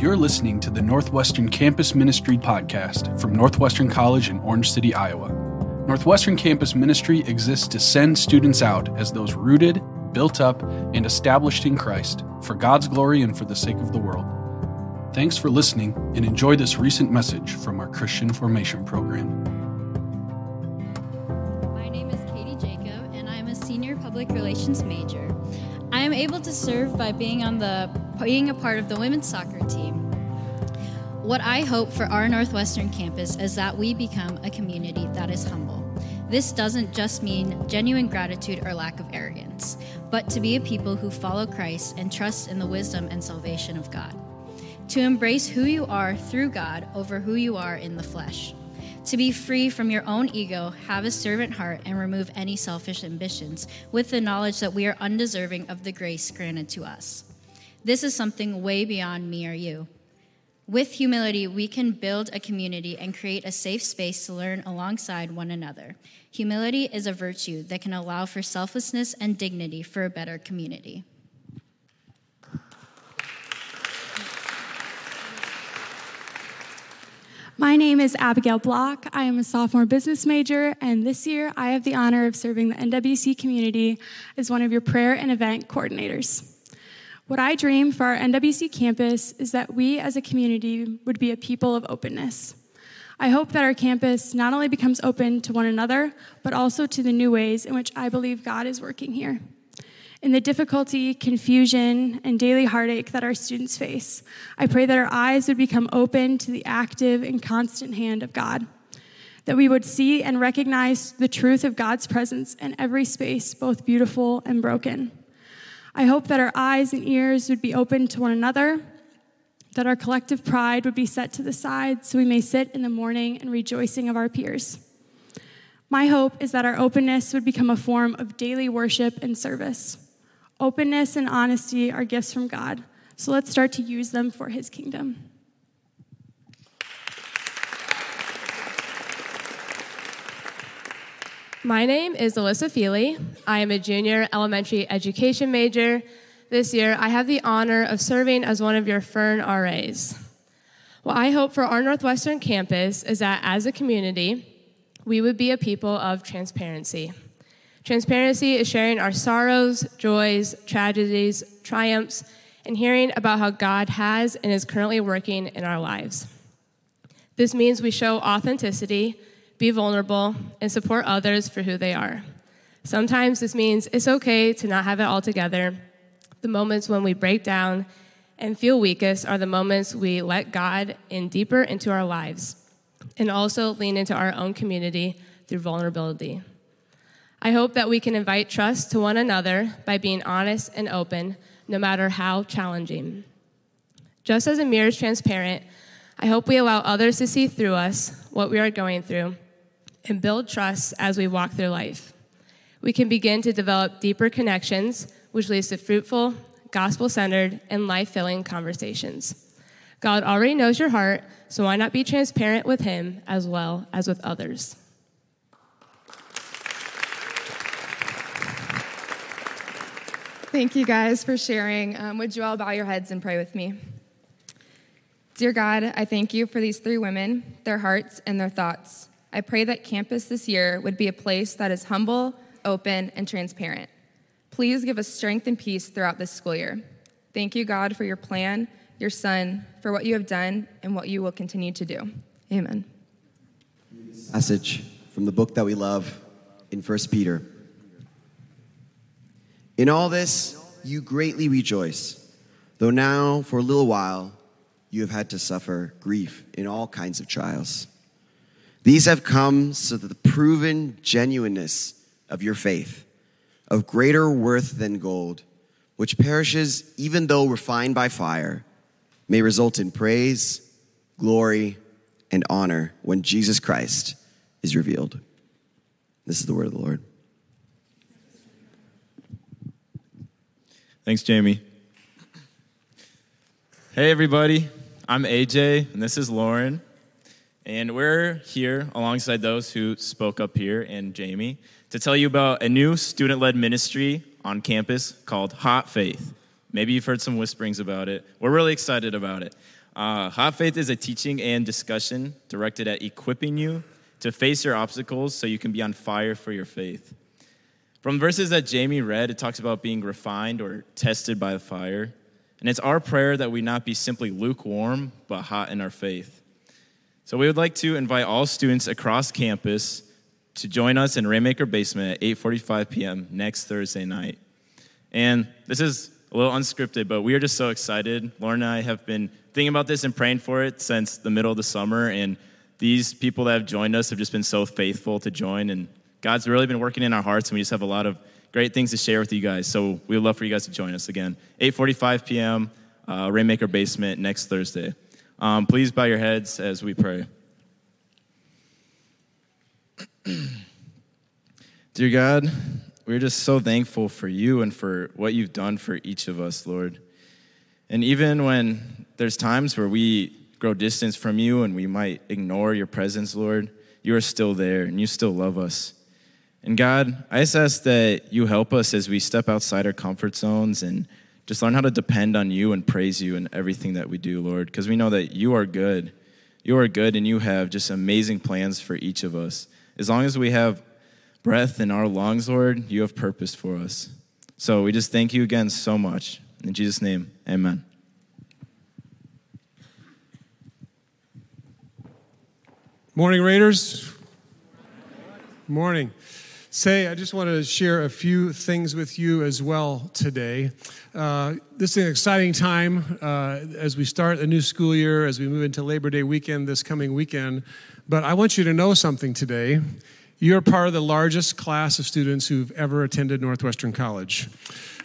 You're listening to the Northwestern Campus Ministry podcast from Northwestern College in Orange City, Iowa. Northwestern Campus Ministry exists to send students out as those rooted, built up, and established in Christ for God's glory and for the sake of the world. Thanks for listening and enjoy this recent message from our Christian Formation Program. My name is Katie Jacob, and I'm a senior public relations major. I am able to serve by being on the being a part of the women's soccer team. What I hope for our Northwestern campus is that we become a community that is humble. This doesn't just mean genuine gratitude or lack of arrogance, but to be a people who follow Christ and trust in the wisdom and salvation of God. To embrace who you are through God over who you are in the flesh to be free from your own ego, have a servant heart, and remove any selfish ambitions, with the knowledge that we are undeserving of the grace granted to us. This is something way beyond me or you. With humility, we can build a community and create a safe space to learn alongside one another. Humility is a virtue that can allow for selflessness and dignity for a better community. My name is Abigail Block. I am a sophomore business major, and this year I have the honor of serving the NWC community as one of your prayer and event coordinators. What I dream for our NWC campus is that we as a community would be a people of openness. I hope that our campus not only becomes open to one another, but also to the new ways in which I believe God is working here in the difficulty, confusion, and daily heartache that our students face. I pray that our eyes would become open to the active and constant hand of God, that we would see and recognize the truth of God's presence in every space, both beautiful and broken. I hope that our eyes and ears would be open to one another, that our collective pride would be set to the side so we may sit in the mourning and rejoicing of our peers. My hope is that our openness would become a form of daily worship and service. Openness and honesty are gifts from God, so let's start to use them for His kingdom. My name is Alyssa Feely. I am a junior elementary education major. This year, I have the honor of serving as one of your Fern RAs. What I hope for our Northwestern campus is that as a community, we would be a people of transparency. Transparency is sharing our sorrows, joys, tragedies, triumphs, and hearing about how God has and is currently working in our lives. This means we show authenticity, be vulnerable, and support others for who they are. Sometimes this means it's okay to not have it all together. The moments when we break down and feel weakest are the moments we let God in deeper into our lives and also lean into our own community through vulnerability. I hope that we can invite trust to one another by being honest and open, no matter how challenging. Just as a mirror is transparent, I hope we allow others to see through us what we are going through and build trust as we walk through life. We can begin to develop deeper connections, which leads to fruitful, gospel centered, and life filling conversations. God already knows your heart, so why not be transparent with Him as well as with others? Thank you guys for sharing. Um, would you all bow your heads and pray with me? Dear God, I thank you for these three women, their hearts, and their thoughts. I pray that campus this year would be a place that is humble, open, and transparent. Please give us strength and peace throughout this school year. Thank you, God, for your plan, your Son, for what you have done, and what you will continue to do. Amen. Passage from the book that we love in 1 Peter. In all this, you greatly rejoice, though now, for a little while, you have had to suffer grief in all kinds of trials. These have come so that the proven genuineness of your faith, of greater worth than gold, which perishes even though refined by fire, may result in praise, glory, and honor when Jesus Christ is revealed. This is the word of the Lord. Thanks, Jamie. Hey, everybody. I'm AJ, and this is Lauren. And we're here alongside those who spoke up here and Jamie to tell you about a new student led ministry on campus called Hot Faith. Maybe you've heard some whisperings about it. We're really excited about it. Uh, Hot Faith is a teaching and discussion directed at equipping you to face your obstacles so you can be on fire for your faith. From verses that Jamie read, it talks about being refined or tested by the fire. And it's our prayer that we not be simply lukewarm, but hot in our faith. So we would like to invite all students across campus to join us in Ramaker Basement at 8:45 p.m. next Thursday night. And this is a little unscripted, but we are just so excited. Lauren and I have been thinking about this and praying for it since the middle of the summer, and these people that have joined us have just been so faithful to join, and God's really been working in our hearts, and we just have a lot of great things to share with you guys. So we would love for you guys to join us again, 8:45 p.m. Uh, Ramaker Basement next Thursday. Um, please bow your heads as we pray. Dear God, we're just so thankful for you and for what you've done for each of us, Lord. And even when there's times where we grow distance from you and we might ignore your presence, Lord, you are still there and you still love us. And God, I just ask that you help us as we step outside our comfort zones and just learn how to depend on you and praise you in everything that we do, Lord, because we know that you are good. You are good and you have just amazing plans for each of us. As long as we have breath in our lungs, Lord, you have purpose for us. So we just thank you again so much. In Jesus' name, amen. Morning, Raiders. Morning. Say, I just want to share a few things with you as well today. Uh, this is an exciting time uh, as we start a new school year, as we move into Labor Day weekend this coming weekend. But I want you to know something today. You're part of the largest class of students who've ever attended Northwestern College.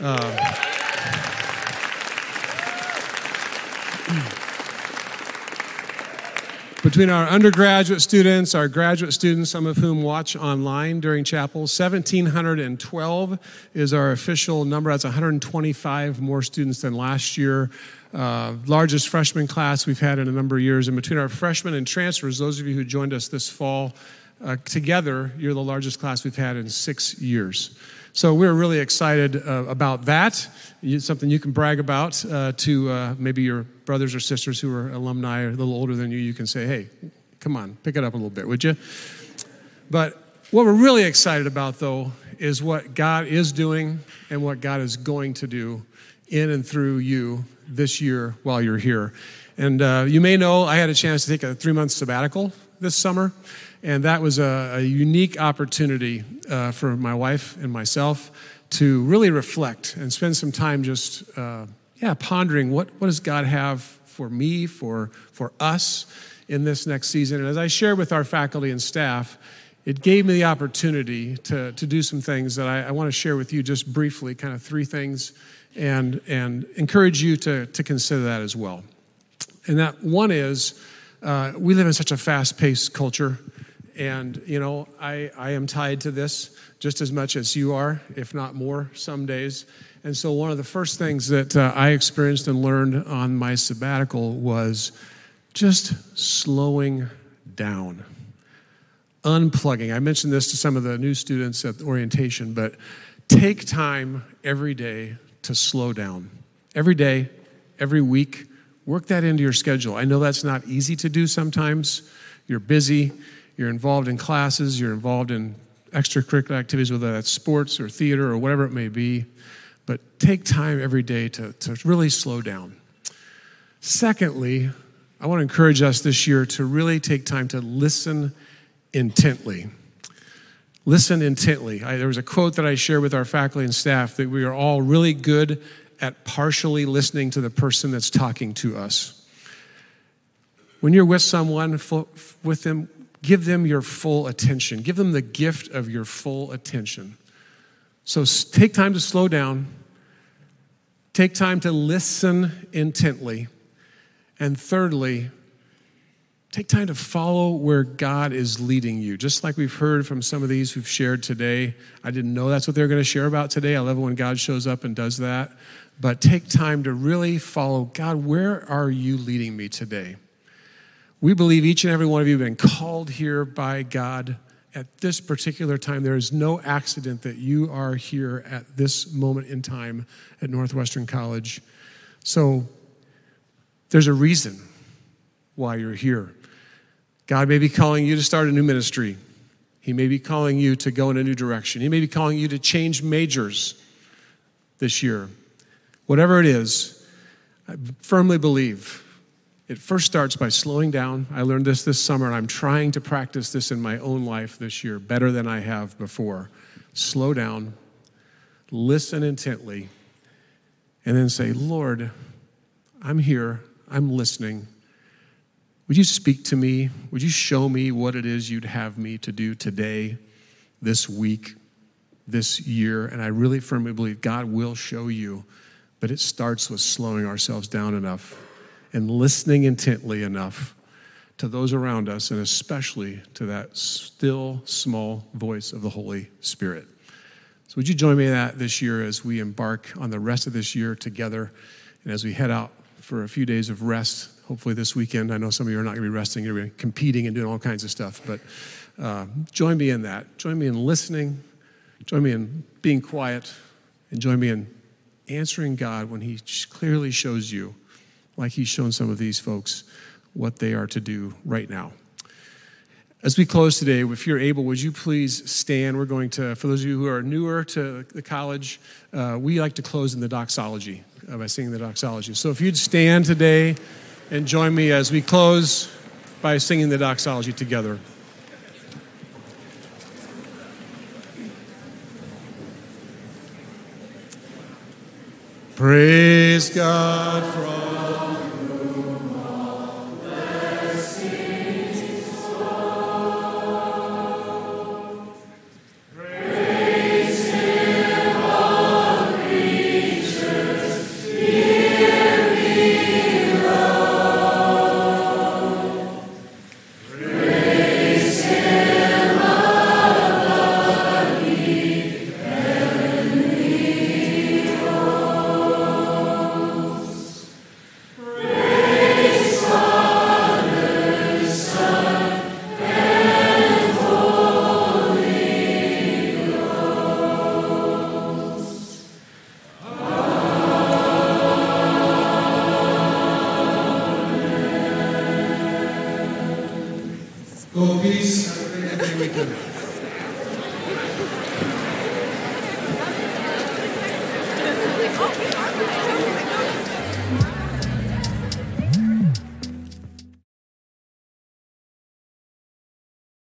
Uh, Between our undergraduate students, our graduate students, some of whom watch online during chapel, 1,712 is our official number. That's 125 more students than last year. Uh, largest freshman class we've had in a number of years. And between our freshmen and transfers, those of you who joined us this fall, uh, together, you're the largest class we've had in six years. So we're really excited uh, about that. It's something you can brag about uh, to uh, maybe your brothers or sisters who are alumni or a little older than you. You can say, hey, come on, pick it up a little bit, would you? But what we're really excited about, though, is what God is doing and what God is going to do in and through you this year while you're here. And uh, you may know I had a chance to take a three month sabbatical this summer. And that was a, a unique opportunity uh, for my wife and myself to really reflect and spend some time just, uh, yeah, pondering what, what does God have for me, for, for us in this next season. And as I shared with our faculty and staff, it gave me the opportunity to, to do some things that I, I want to share with you just briefly, kind of three things, and, and encourage you to, to consider that as well. And that one is uh, we live in such a fast paced culture. And, you know, I, I am tied to this just as much as you are, if not more, some days. And so, one of the first things that uh, I experienced and learned on my sabbatical was just slowing down, unplugging. I mentioned this to some of the new students at orientation, but take time every day to slow down. Every day, every week, work that into your schedule. I know that's not easy to do sometimes. You're busy, you're involved in classes, you're involved in extracurricular activities, whether that's sports or theater or whatever it may be. But take time every day to, to really slow down. Secondly, I want to encourage us this year to really take time to listen intently. Listen intently. I, there was a quote that I shared with our faculty and staff that we are all really good at partially listening to the person that's talking to us. When you're with someone, with them, Give them your full attention. Give them the gift of your full attention. So take time to slow down. Take time to listen intently. And thirdly, take time to follow where God is leading you. Just like we've heard from some of these who've shared today. I didn't know that's what they're going to share about today. I love it when God shows up and does that. But take time to really follow God, where are you leading me today? We believe each and every one of you have been called here by God at this particular time. There is no accident that you are here at this moment in time at Northwestern College. So there's a reason. why you're here. God may be calling you to start a new ministry. He may be calling you to go in a new direction. He may be calling you to change majors this year. Whatever it is, I firmly believe it first starts by slowing down. I learned this this summer, and I'm trying to practice this in my own life this year better than I have before. Slow down, listen intently, and then say, Lord, I'm here, I'm listening. Would you speak to me? Would you show me what it is you'd have me to do today, this week, this year? And I really firmly believe God will show you, but it starts with slowing ourselves down enough and listening intently enough to those around us, and especially to that still small voice of the Holy Spirit. So, would you join me in that this year as we embark on the rest of this year together and as we head out for a few days of rest? Hopefully, this weekend. I know some of you are not going to be resting, you're going to be competing and doing all kinds of stuff, but uh, join me in that. Join me in listening, join me in being quiet, and join me in answering God when He clearly shows you like he's shown some of these folks what they are to do right now. As we close today, if you're able, would you please stand? We're going to, for those of you who are newer to the college, uh, we like to close in the doxology uh, by singing the doxology. So if you'd stand today and join me as we close by singing the doxology together. Praise God from